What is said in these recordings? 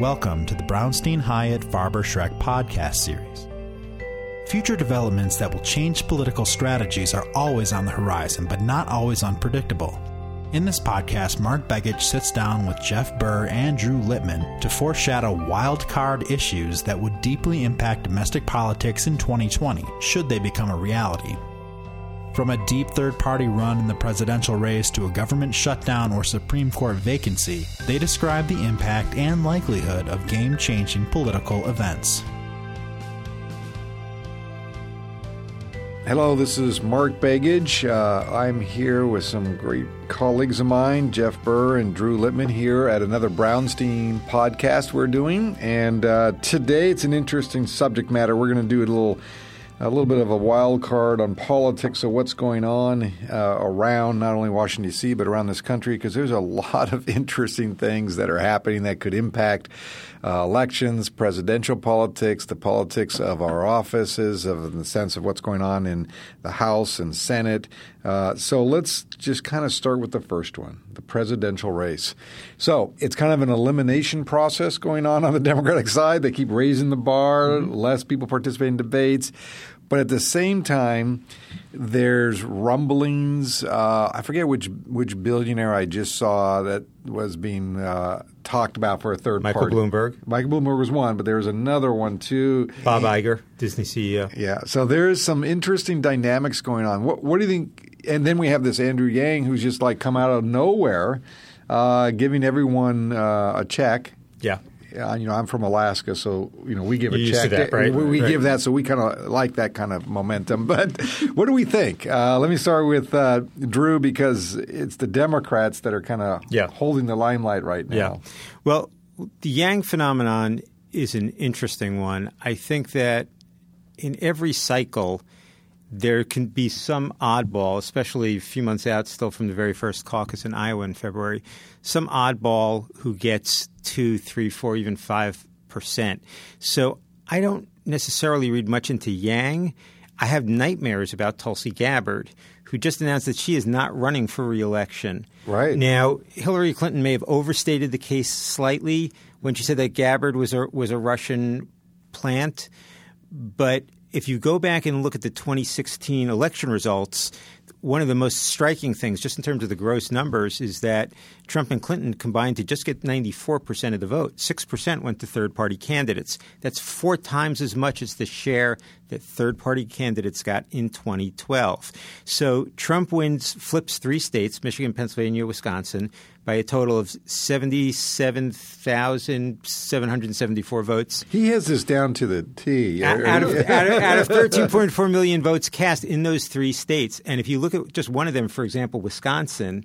Welcome to the Brownstein Hyatt Farber Schreck podcast series. Future developments that will change political strategies are always on the horizon, but not always unpredictable. In this podcast, Mark Begich sits down with Geoff Burr and Drew Littman to foreshadow wild card issues that would deeply impact domestic politics in 2020, should they become a reality. From a deep third party run in the presidential race to a government shutdown or Supreme Court vacancy, they describe the impact and likelihood of game changing political events. Hello, this is Mark Begich. Uh, I'm here with some great colleagues of mine, Geoff Burr and Drew Littman, here at another Brownstein podcast we're doing. And uh, today it's an interesting subject matter. We're going to do a little a little bit of a wild card on politics of what's going on uh, around not only Washington, D.C., but around this country, because there's a lot of interesting things that are happening that could impact uh, elections, presidential politics, the politics of our offices, of in the sense of what's going on in the House and Senate. Uh, so let's just kind of start with the first one, the presidential race. So it's kind of an elimination process going on on the Democratic side. They keep raising the bar, mm-hmm. less people participate in debates. But at the same time, there's rumblings. Uh, I forget which which billionaire I just saw that was being uh, talked about for a third Michael party. Bloomberg. Michael Bloomberg was one, but there was another one too. Bob Iger, Disney CEO. Yeah. So there's some interesting dynamics going on. What, what do you think? And then we have this Andrew Yang who's just like come out of nowhere, uh, giving everyone uh, a check. Yeah uh, you know, I'm from Alaska, so you know we give You're a check. That, right? We, we right. give that, so we kind of like that kind of momentum. But what do we think? Uh, let me start with uh, Drew because it's the Democrats that are kind of yeah. holding the limelight right now. Yeah. Well, the Yang phenomenon is an interesting one. I think that in every cycle there can be some oddball, especially a few months out still from the very first caucus in Iowa in February, some oddball who gets two, three, four, even five percent. So I don't necessarily read much into Yang. I have nightmares about Tulsi Gabbard, who just announced that she is not running for reelection. Right. Now, Hillary Clinton may have overstated the case slightly when she said that Gabbard was a was a Russian plant, but if you go back and look at the 2016 election results, one of the most striking things, just in terms of the gross numbers, is that Trump and Clinton combined to just get 94% of the vote. 6% went to third party candidates. That's four times as much as the share that third party candidates got in 2012. So Trump wins, flips three states Michigan, Pennsylvania, Wisconsin by a total of 77,774 votes. He has this down to the T. Out, out, of, out, of, out of 13.4 million votes cast in those three states. And if you look at just one of them, for example, Wisconsin,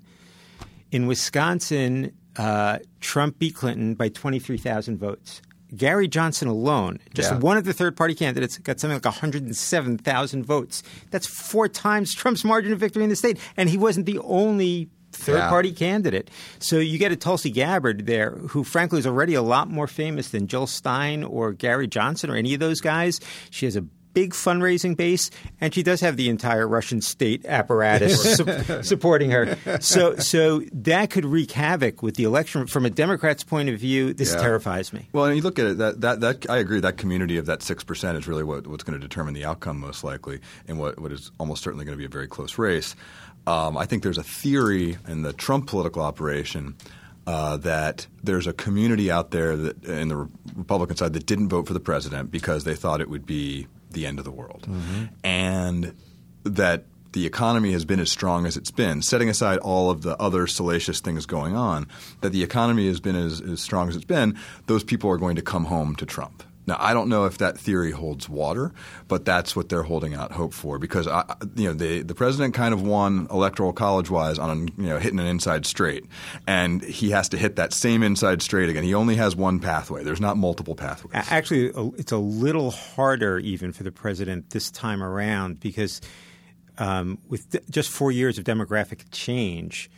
in Wisconsin, uh, Trump beat Clinton by 23,000 votes. Gary Johnson alone, just yeah. one of the third party candidates, got something like 107,000 votes. That's four times Trump's margin of victory in the state. And he wasn't the only third party candidate. So you get a Tulsi Gabbard there, who frankly is already a lot more famous than Jill Stein or Gary Johnson or any of those guys. She has a big fundraising base, and she does have the entire Russian state apparatus su- supporting her. So, so that could wreak havoc with the election. From a Democrat's point of view, this yeah. terrifies me. Well, and you look at it, that, that, that I agree. That community of that six percent is really what, what's going to determine the outcome, most likely, and what, what is almost certainly going to be a very close race. Um, I think there's a theory in the Trump political operation uh, that there's a community out there that, in the Republican side that didn't vote for the president because they thought it would be the end of the world, mm-hmm. and that the economy has been as strong as it's been, setting aside all of the other salacious things going on, that the economy has been as, as strong as it's been, those people are going to come home to Trump. Now, I don't know if that theory holds water, but that's what they're holding out hope for because I, you know the the president kind of won electoral college wise on you know hitting an inside straight, and he has to hit that same inside straight again. He only has one pathway. There's not multiple pathways. Actually, it's a little harder even for the president this time around because um, with th- just four years of demographic change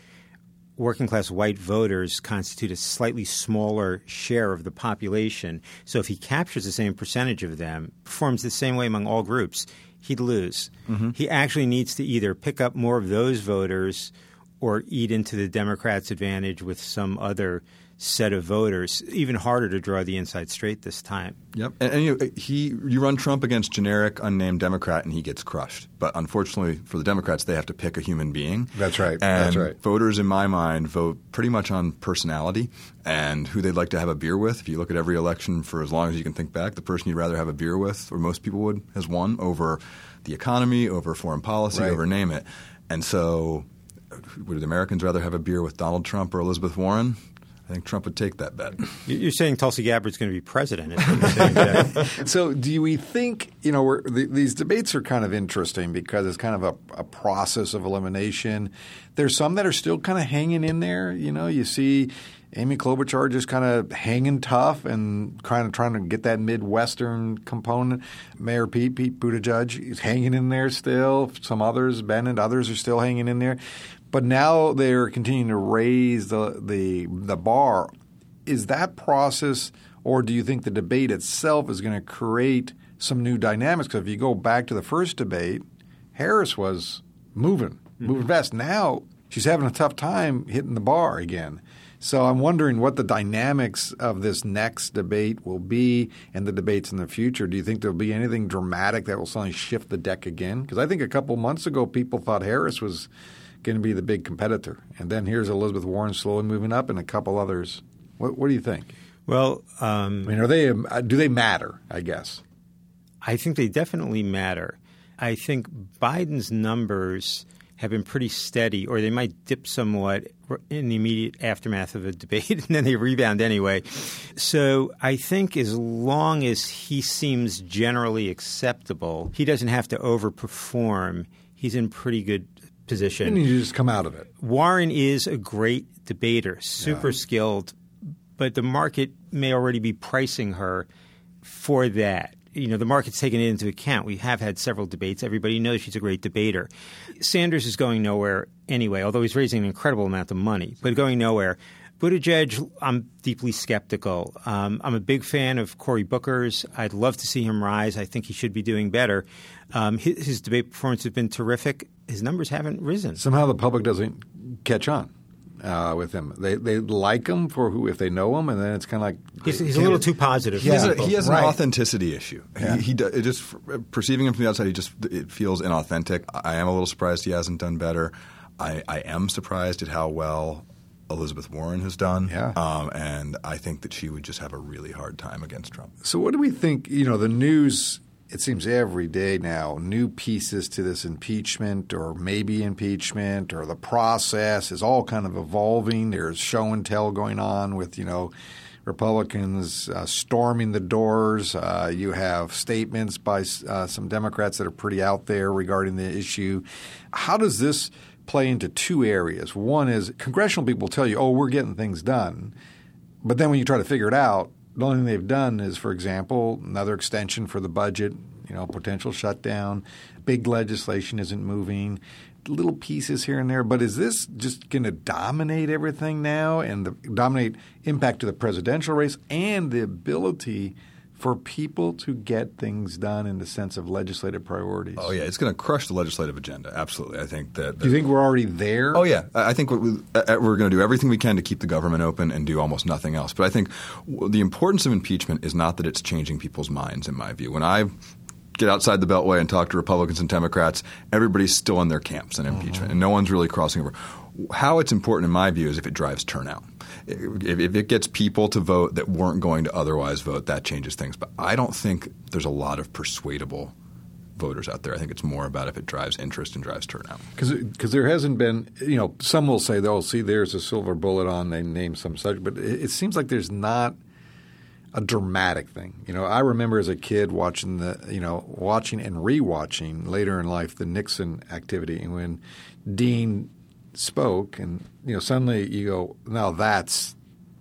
working class white voters constitute a slightly smaller share of the population. So if he captures the same percentage of them, performs the same way among all groups, he'd lose. Mm-hmm. He actually needs to either pick up more of those voters or eat into the Democrats' advantage with some other set of voters. Even harder to draw the inside straight this time. Yep, and, and you, know, he you run Trump against generic unnamed Democrat, and he gets crushed. But unfortunately for the Democrats, they have to pick a human being. That's right. And That's right. Voters, in my mind, vote pretty much on personality and who they'd like to have a beer with. If you look at every election for as long as you can think back, the person you'd rather have a beer with, or most people would, has won over the economy, over foreign policy, Right. over name it. And so, would the Americans rather have a beer with Donald Trump or Elizabeth Warren? I think Trump would take that bet. You- You're saying Tulsi Gabbard's going to be president. is what you're saying, Geoff. So, do we think you know we're, the, these debates are kind of interesting because it's kind of a, a process of elimination. There's some that are still kind of hanging in there. You know, you see Amy Klobuchar just kind of hanging tough and kind of trying to get that Midwestern component. Mayor Pete Pete Buttigieg is hanging in there still. Some others, Bennet, others are still hanging in there. But now they're continuing to raise the the the bar. Is that process, or do you think the debate itself is going to create some new dynamics? Because if you go back to the first debate, Harris was moving, mm-hmm. moving fast. Now she's having a tough time hitting the bar again. So I'm wondering what the dynamics of this next debate will be and the debates in the future. Do you think there'll be anything dramatic that will suddenly shift the deck again? Because I think a couple months ago people thought Harris was going to be the big competitor. And then here's Elizabeth Warren slowly moving up and a couple others. What, what do you think? well, um, I mean, are they do they matter? I guess. I think they definitely matter. I think Biden's numbers have been pretty steady, or they might dip somewhat in the immediate aftermath of a debate, and then they rebound anyway. So I think as long as he seems generally acceptable, he doesn't have to overperform. He's in pretty good position. And you just come out of it. Warren is a great debater, super skilled, but the market may already be pricing her for that. You know, the market's taken it into account. We have had several debates. Everybody knows she's a great debater. Sanders is going nowhere anyway, although he's raising an incredible amount of money, but going nowhere. Buttigieg, I'm deeply skeptical. Um, I'm a big fan of Cory Booker's. I'd love to see him rise. I think he should be doing better. Um, his, his debate performance has been terrific. His numbers haven't risen. Somehow the public doesn't catch on uh, with him. They they like him for who if they know him, and then it's kind of like He's, he's a little too positive. He has, a, he has Right. an authenticity issue. Yeah. He, he do- it just perceiving him from the outside, he just it feels inauthentic. I am a little surprised he hasn't done better. I, I am surprised at how well Elizabeth Warren has done. Yeah. Um, and I think that she would just have a really hard time against Trump. So, what do we think? You know, the news, it seems every day now, new pieces to this impeachment or maybe impeachment or the process is all kind of evolving. There's show and tell going on with, you know, Republicans uh, storming the doors. Uh, you have statements by uh, some Democrats that are pretty out there regarding the issue. How does this play into two areas? One is congressional people tell you, oh, we're getting things done. But then when you try to figure it out, the only thing they've done is, for example, another extension for the budget, you know, potential shutdown, big legislation isn't moving, little pieces here and there. But is this just going to dominate everything now and the, dominate impact to the presidential race and the ability for people to get things done in the sense of legislative priorities? Oh yeah, it's going to crush the legislative agenda. Absolutely, I think that. Do you think we're already there? Oh yeah, I think we, uh, uh, we're going to do everything we can to keep the government open and do almost nothing else. But I think the importance of impeachment is not that it's changing people's minds. In my view, when I get outside the Beltway and talk to Republicans and Democrats, everybody's still in their camps on impeachment, mm-hmm. and no one's really crossing over. How it's important, in my view, is if it drives turnout. If, if it gets people to vote that weren't going to otherwise vote, that changes things. But I don't think there's a lot of persuadable voters out there. I think it's more about if it drives interest and drives turnout. Because there hasn't been, you know, some will say, oh, see, there's a silver bullet on, they name some such, but it, it seems like there's not a dramatic thing. You know, I remember as a kid watching the, you know, watching and rewatching later in life the Nixon activity, and when Dean spoke, and you know, suddenly you go, now that's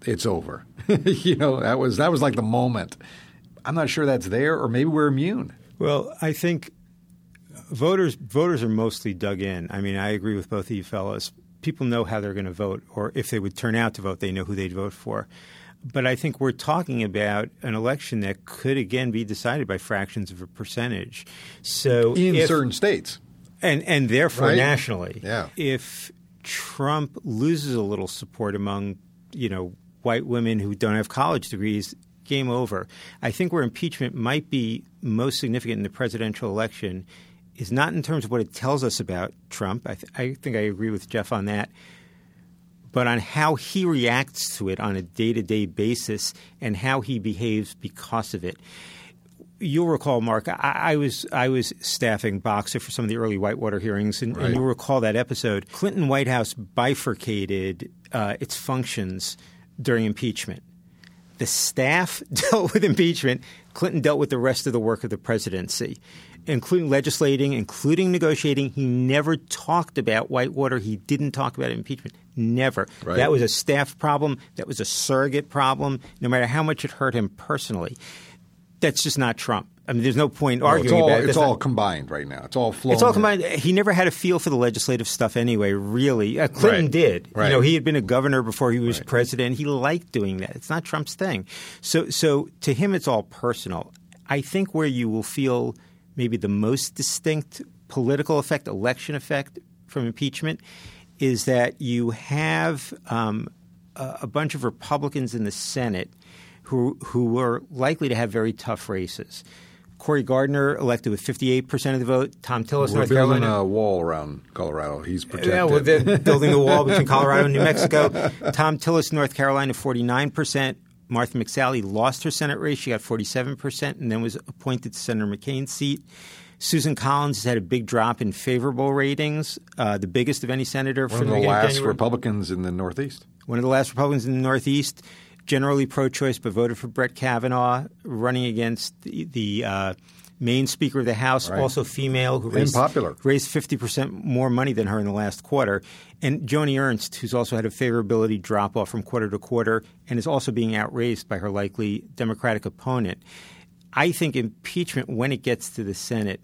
it's over. you know, that was that was like the moment. I'm not sure that's there, or maybe we're immune. Well, I think voters voters are mostly dug in. I mean, I agree with both of you fellows. People know how they're going to vote, or if they would turn out to vote, they know who they'd vote for. But I think we're talking about an election that could again be decided by fractions of a percentage. So In if- certain states. and and therefore Right? nationally, Yeah. if Trump loses a little support among, you know, white women who don't have college degrees, game over. I think where impeachment might be most significant in the presidential election is not in terms of what it tells us about Trump. I, th- I think I agree with Geoff on that. But on how he reacts to it on a day to day basis and how he behaves because of it you'll recall, Mark, I, I, was I was staffing Boxer for some of the early Whitewater hearings, and, right. and you'll recall that episode. Clinton White House bifurcated uh, its functions during impeachment. The staff dealt with impeachment. Clinton dealt with the rest of the work of the presidency, including legislating, including negotiating. He never talked about Whitewater. He didn't talk about impeachment. Never. Right. That was a staff problem. That was a surrogate problem, no matter how much it hurt him personally that's just not Trump. I mean, there's no point arguing it's all, about it. It's all not, combined right now. It's all flowing. It's all combined. He never had a feel for the legislative stuff anyway, really. Uh, Clinton right. did. Right. You know, he had been a governor before he was president. He liked doing that. It's not Trump's thing. So, so to him, it's all personal. I think where you will feel maybe the most distinct political effect, election effect from impeachment, is that you have um, a, a bunch of Republicans in the Senate – who who were likely to have very tough races. Cory Gardner elected with 58% of the vote. Thom Tillis, We're North building Carolina. a wall around Colorado. He's protected. Yeah, well, they're building a wall between Colorado and New Mexico. Thom Tillis, North Carolina, 49%. Martha McSally lost her Senate race. She got 47% and then was appointed to Senator McCain's seat. Susan Collins has had a big drop in favorable ratings, uh, the biggest of any senator. One of the, the last Republicans in the Northeast. One of the last Republicans in the Northeast generally pro-choice, but voted for Brett Kavanaugh, running against the, the uh, Maine Speaker of the House, right. also female, who raised, raised 50% more money than her in the last quarter. And Joni Ernst, who's also had a favorability drop off from quarter to quarter and is also being outraised by her likely Democratic opponent. I think impeachment, when it gets to the Senate,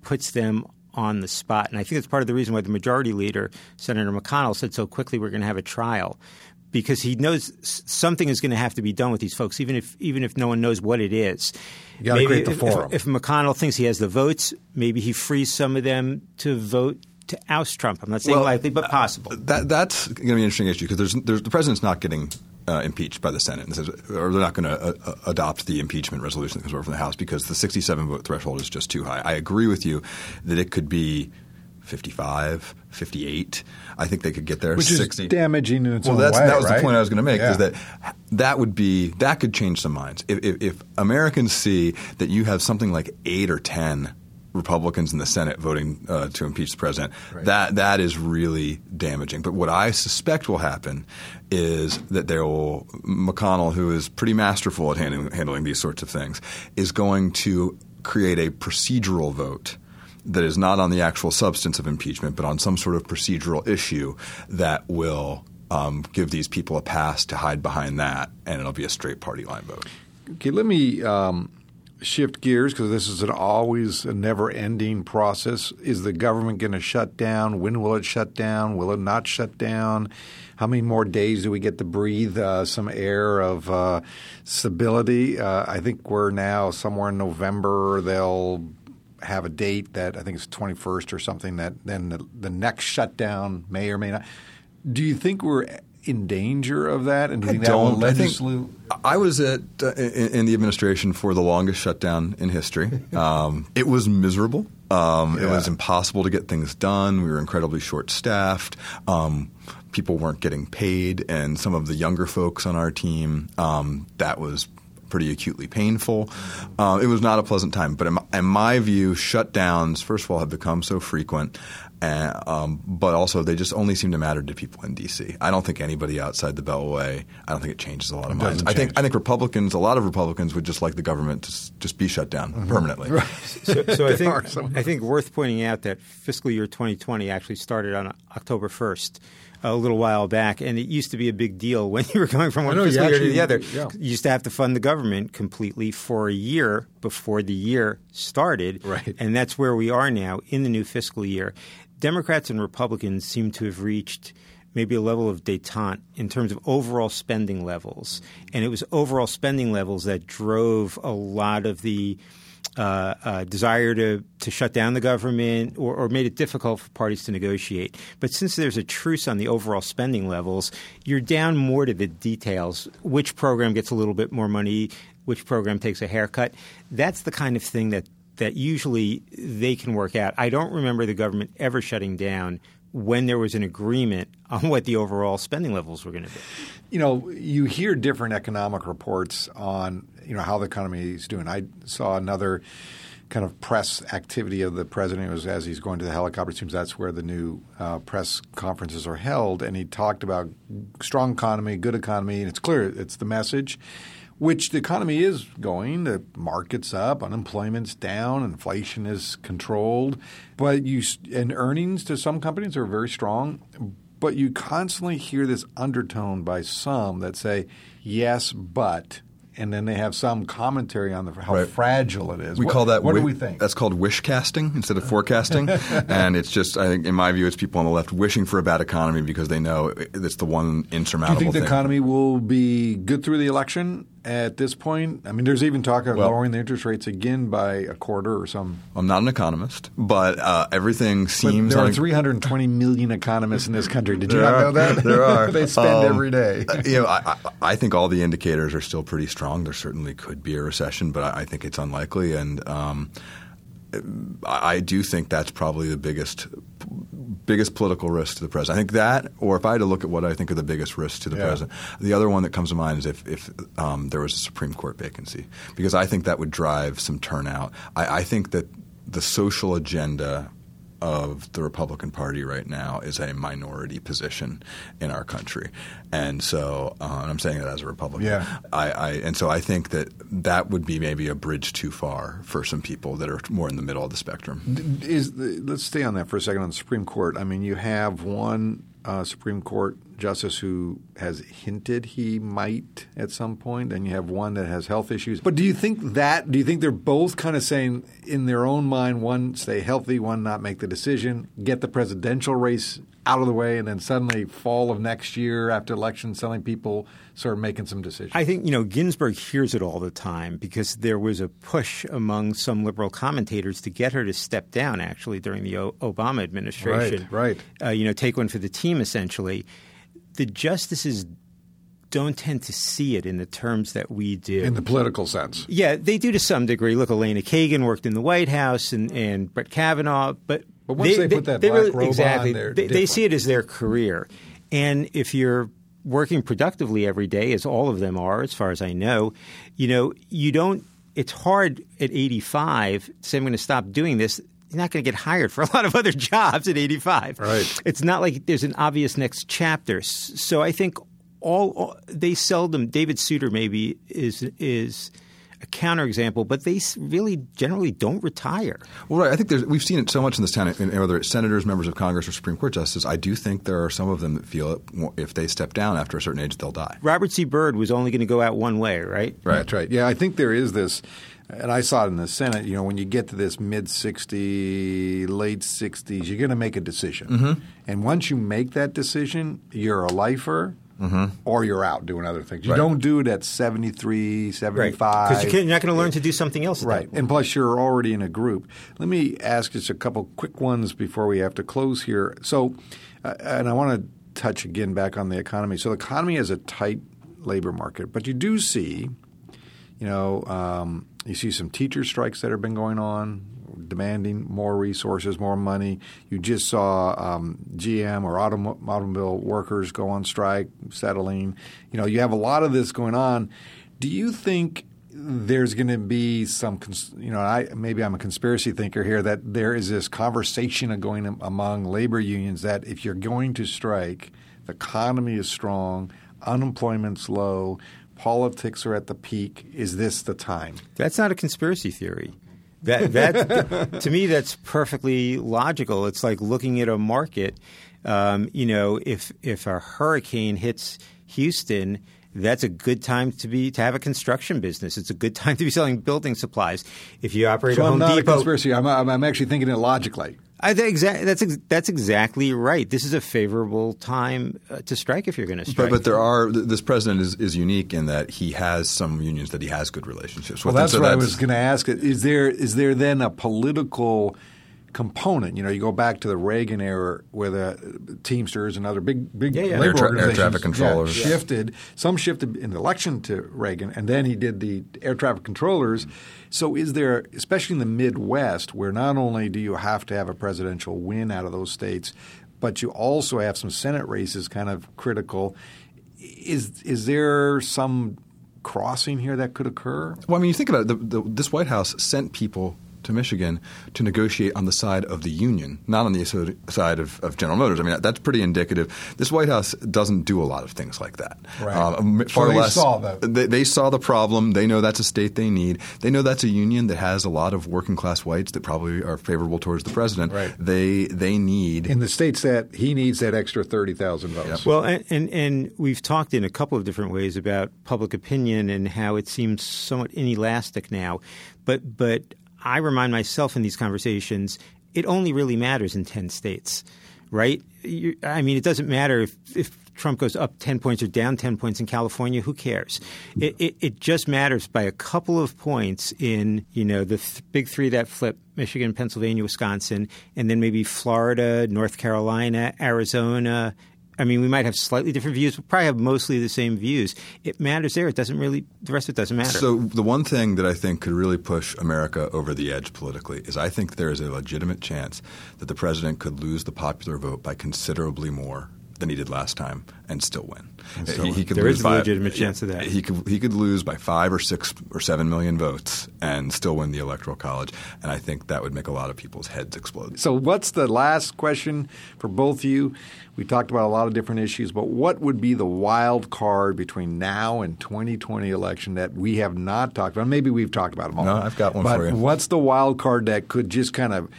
puts them on the spot. And I think that's part of the reason why the majority leader, Senator McConnell, said so quickly we're going to have a trial because he knows something is going to have to be done with these folks, even if even if no one knows what it is. You to create the if, forum. If, if McConnell thinks he has the votes, maybe he frees some of them to vote to oust Trump. I'm not saying well, likely, but possible. That, that's going to be an interesting issue because there's, there's, the president's not getting uh, impeached by the Senate, or they're not going to uh, uh, adopt the impeachment resolution that comes over from the House because the 67 vote threshold is just too high. I agree with you that it could be 55, 58. I think they could get there. Which 60. is damaging in its well, own that's, way. That was right? the point I was going to make. Yeah. Is that that would be that could change some minds if, if, if Americans see that you have something like eight or ten Republicans in the Senate voting uh, to impeach the president. Right. That that is really damaging. But what I suspect will happen is that there will McConnell, who is pretty masterful at handling, handling these sorts of things, is going to create a procedural vote that is not on the actual substance of impeachment, but on some sort of procedural issue that will um, give these people a pass to hide behind that, and it'll be a straight party line vote. Okay, let me um, shift gears because this is an always a never ending process. Is the government going to shut down? When will it shut down? Will it not shut down? How many more days do we get to breathe uh, some air of uh, stability? Uh, I think we're now somewhere in November. They'll have a date that I think it's 21st or something that then the, the next shutdown may or may not. Do you think we're in danger of that? And do you think I that will legislate? I was at uh, in, in, the administration for the longest shutdown in history. Um, it was miserable. Um, yeah. It was impossible to get things done. We were incredibly short staffed. Um, people weren't getting paid, and some of the younger folks on our team um, that was pretty acutely painful. Uh, it was not a pleasant time. But in my, in my, view, shutdowns, first of all, have become so frequent. And, um, but also, they just only seem to matter to people in D.C. I don't think anybody outside the Beltway. I don't think it changes a lot of minds. I think I think Republicans, a lot of Republicans, would just like the government to just be shut down mm-hmm. permanently. Right. so, so I think I think worth pointing out that fiscal year 2020 actually started on October 1st a little while back, and it used to be a big deal when you were going from one know, fiscal year to the other. Yeah. You used to have to fund the government completely for a year before the year started, right. and that's where we are now in the new fiscal year. Democrats and Republicans seem to have reached maybe a level of detente in terms of overall spending levels, and it was overall spending levels that drove a lot of the uh, uh, desire to, to shut down the government or, or, made it difficult for parties to negotiate. But since there's a truce on the overall spending levels, you're down more to the details. Which program gets a little bit more money? Which program takes a haircut? That's the kind of thing that, that usually they can work out. I don't remember the government ever shutting down when there was an agreement on what the overall spending levels were going to be. You know, you hear different economic reports on you know how the economy is doing. I saw another kind of press activity of the president was as he's going to the helicopter. Seems that's where the new uh, press conferences are held, and he talked about strong economy, good economy, and it's clear it's the message. Which the economy is going, the market's up, unemployment's down, inflation is controlled, but you and earnings to some companies are very strong. But you constantly hear this undertone by some that say, "Yes, but." and then they have some commentary on the, how right. fragile it is. We what, call that. What wi- do we think? That's called wish casting instead of forecasting, and it's just I think in my view it's people on the left wishing for a bad economy because they know it's the one insurmountable. Do you think thing. the economy will be good through the election? At this point? I mean, there's even talk of well, lowering the interest rates again by a quarter or some. I'm not an economist, but uh, everything seems. But there like, are 320 million economists in this country. Did you not are, know that? There are. they spend um, every day. you know, I, I, think all the indicators are still pretty strong. There certainly could be a recession, but I, I think it's unlikely. And um, I do think that's probably the biggest biggest political risk to the president. I think that, or if I had to look at what I think are the biggest risks to the yeah. president, the other one that comes to mind is if, if um, there was a Supreme Court vacancy, because I think that would drive some turnout. I, I think that the social agenda of the Republican Party right now is a minority position in our country, and so uh, and I'm saying that as a Republican. Yeah. I, I, and so I think that that would be maybe a bridge too far for some people that are more in the middle of the spectrum. Is the, let's stay on that for a second on the Supreme Court. I mean, you have one uh, Supreme Court justice who has hinted he might at some point, and you have one that has health issues. But do you think that? Do you think they're both kind of saying in their own mind, one stay healthy, one not make the decision, get the presidential race out of the way, and then suddenly fall of next year after election, suddenly people start making some decisions? I think you know Ginsburg hears it all the time because there was a push among some liberal commentators to get her to step down. Actually, during the o- Obama administration, right? right. Uh, you know, take one for the team essentially the justices don't tend to see it in the terms that we do. In the political sense. Yeah, they do to some degree. Look, Elena Kagan worked in the White House and, and Brett Kavanaugh, but but once they, they put that they, black really, robe exactly, on, they, they see it as their career. And if you're working productively every day, as all of them are, as far as I know, you know, you don't. It's hard at 85 to say I'm going to stop doing this not going to get hired for a lot of other jobs at 85. Right. It's not like there's an obvious next chapter. So I think all, all they seldom David Souter maybe is is a counterexample, but they really generally don't retire. Well, right. I think we've seen it so much in this town, whether it's senators, members of Congress, or Supreme Court justices. I do think there are some of them that feel if they step down after a certain age, they'll die. Robert C. Byrd was only going to go out one way, right? Right. That's right. Yeah, I think there is this and I saw it in the Senate. You know, when you get to this mid 60, late 60s, you're going to make a decision. Mm-hmm. And once you make that decision, you're a lifer. Mm-hmm. Or you're out doing other things. You right. don't do it at 73, 75. Because right. you're not going to learn to do something else. right. And plus, you're already in a group. Let me ask just a couple quick ones before we have to close here. So, uh, and I want to touch again back on the economy. So, the economy has a tight labor market, but you do see, you know, um, you see some teacher strikes that have been going on, demanding more resources, more money. You just saw um, GM or autom- automobile workers go on strike, settling. You know, you have a lot of this going on. Do you think there's going to be some, you know, I, maybe I'm a conspiracy thinker here that there is this conversation going among labor unions that if you're going to strike, the economy is strong, unemployment's low, politics are at the peak. Is this the time? That's not a conspiracy theory. That, that to me, that's perfectly logical. It's like looking at a market. Um, you know, if if a hurricane hits Houston, that's a good time to be to have a construction business. It's a good time to be selling building supplies. If you operate so a Home I'm not Depot, a conspiracy. I'm, I'm, I'm actually thinking it logically. I think exa- that's ex- that's exactly right. This is a favorable time uh, to strike if you're going to strike. But, but there are this president is, is unique in that he has some unions that he has good relationships with. Well, that's so what I was going to ask. Is there is there then a political component? You know, you go back to the Reagan era where the Teamsters and other big big Yeah, yeah. labor Air tra- air organizations traffic yeah, controllers. shifted. Some shifted in the election to Reagan, and then he did the air traffic controllers. So, is there, especially in the Midwest, where not only do you have to have a presidential win out of those states, but you also have some Senate races kind of critical. Is is there some crossing here that could occur? Well, I mean, you think about it. The, the, this White House sent people to Michigan to negotiate on the side of the union, not on the side of, of General Motors. I mean, that's pretty indicative. This White House doesn't do a lot of things like that. Right. Um, So far they less. saw the- They, they saw the problem. They know that's a state they need. They know that's a union that has a lot of working class whites that probably are favorable towards the president. Right. They they need. in the states that he needs that extra thirty thousand votes. Well, and, and and we've talked in a couple of different ways about public opinion and how it seems somewhat inelastic now, but but I remind myself in these conversations, it only really matters in ten states, right? You, I mean, it doesn't matter if if Trump goes up 10 points or down 10 points in California, who cares? It, it, it just matters by a couple of points in, you know, the th- big three that flip Michigan, Pennsylvania, Wisconsin, and then maybe Florida, North Carolina, Arizona. I mean, we might have slightly different views, but probably have mostly the same views. It matters there. It doesn't really, the rest of it doesn't matter. So the one thing that I think could really push America over the edge politically is I think there is a legitimate chance that the president could lose the popular vote by considerably more than he did last time and still win. Uh, he, he could There lose is a by, legitimate chance of that. He could he could lose by five or six or seven million votes and still win the electoral college, and I think that would make a lot of people's heads explode. So, what's the last question for both of you? We talked about a lot of different issues, but what would be the wild card between now and 2020 election that we have not talked about? Maybe we've talked about them all. No, I've got one but for you. What's the wild card that could just kind of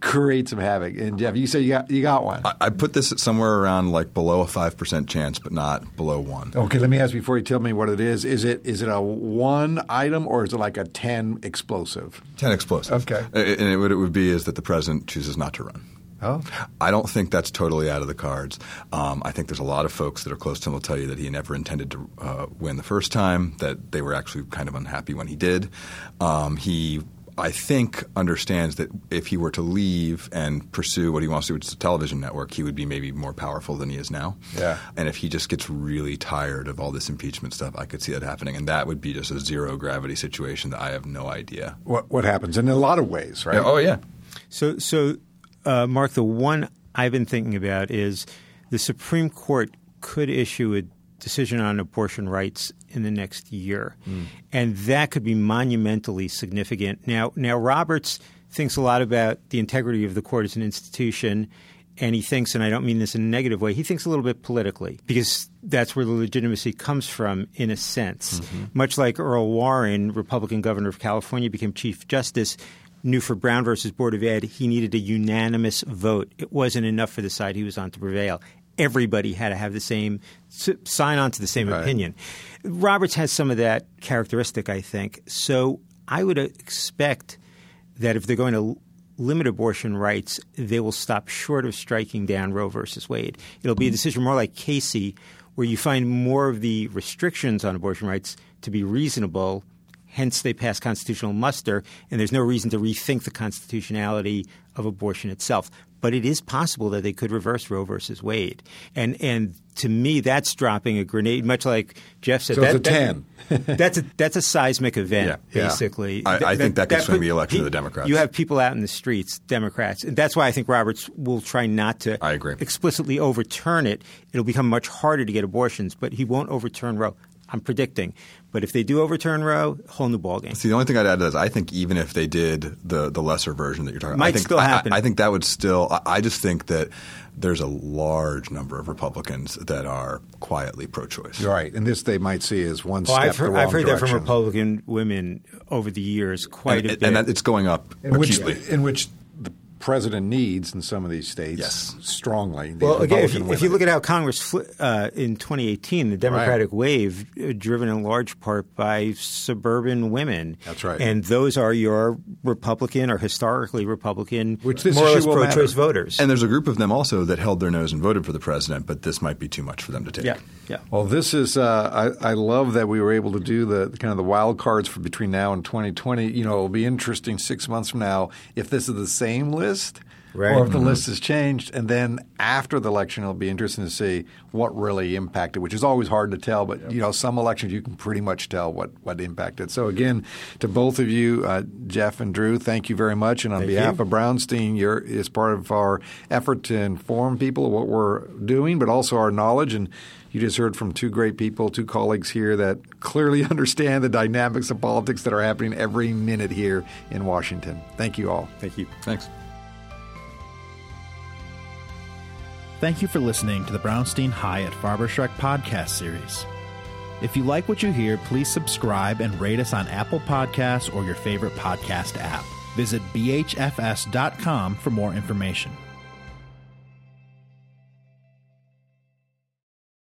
create some havoc? And Geoff, you say you got you got one. I, I put this at somewhere around like below a five percent chance, but not below one. Okay, let me ask before you tell me what it is. Is it is it a one item or is it like a ten explosive? Ten explosive. Okay. And it, what it would be is that the president chooses not to run. Oh, I don't think that's totally out of the cards. Um, I think there's a lot of folks that are close to him will tell you that he never intended to uh, win the first time, that they were actually kind of unhappy when he did. Um, he, I think, understands that if he were to leave and pursue what he wants to do, which is a television network, he would be maybe more powerful than he is now. Yeah. And if he just gets really tired of all this impeachment stuff, I could see that happening. And that would be just a zero gravity situation that I have no idea. what what happens in a lot of ways, right? Oh, yeah. So, so uh, Mark, the one I've been thinking about is the Supreme Court could issue a decision on abortion rights in the next year, hmm. and that could be monumentally significant. Now, now Roberts thinks a lot about the integrity of the court as an institution. And he thinks, and I don't mean this in a negative way, he thinks a little bit politically because that's where the legitimacy comes from, in a sense. Mm-hmm. Much like Earl Warren, Republican governor of California, became Chief Justice, knew for Brown versus Board of Ed, he needed a unanimous vote. It wasn't enough for the side he was on to prevail. Everybody had to have the same sign on to the same Right. opinion. Roberts has some of that characteristic, I think. So I would expect that if they're going to limit abortion rights, they will stop short of striking down Roe versus Wade. It'll be a decision more like Casey, where you find more of the restrictions on abortion rights to be reasonable. Hence, they pass constitutional muster, and there's no reason to rethink the constitutionality of abortion itself. But it is possible that they could reverse Roe versus Wade, and and to me, that's dropping a grenade, much like Geoff said. So it's a that- 10. that's a that's a seismic event, Yeah. Yeah. basically. I- I think that could swing the election to pe- the Democrats. You have people out in the streets, Democrats, and that's why I think Roberts will try not to I agree. explicitly overturn it. It'll become much harder to get abortions, but he won't overturn Roe. I'm predicting. But if they do overturn Roe, whole new ballgame. See, the only thing I'd add to is I think even if they did the the lesser version that you're talking, Might I think, still I- I- happen. I, think that would still. I, I just think that there's a large number of Republicans that are quietly pro-choice. You're right, and this they might see as one Well, step I've heard, the wrong I've heard that from. Republican women over the years quite and, a bit. and that it's going up in which, in which the president needs in some of these states Yes. strongly. these Well, again, if you, if you look at how Congress fl- uh, in 2018, the Democratic wave, uh, driven in large part by suburban women. That's right. And those are your Republican or historically Republican, Which this more or less pro-choice matter. voters. And there's a group of them also that held their nose and voted for the president, but this might be too much for them to take. yeah, yeah. Well, this is. Uh, I, I love that we were able to do the kind of the wild cards for between now and 2020. You know, it'll be interesting six months from now if this is the same list. Right. Or if the Mhm. list has changed, and then after the election, it'll be interesting to see what really impacted, which is always hard to tell. But you know, some elections you can pretty much tell what what impacted. So again, to both of you, uh, Geoff and Drew, thank you very much. And on Thank behalf you. of Brownstein, you're is part of our effort to inform people of what we're doing, but also our knowledge. And you just heard from two great people, two colleagues here that clearly understand the dynamics of politics that are happening every minute here in Washington. Thank you all. Thank you. Thanks. Thank you for listening to the Brownstein Hyatt Farber Schreck podcast series. If you like what you hear, please subscribe and rate us on Apple Podcasts or your favorite podcast app. Visit bhfs.com for more information.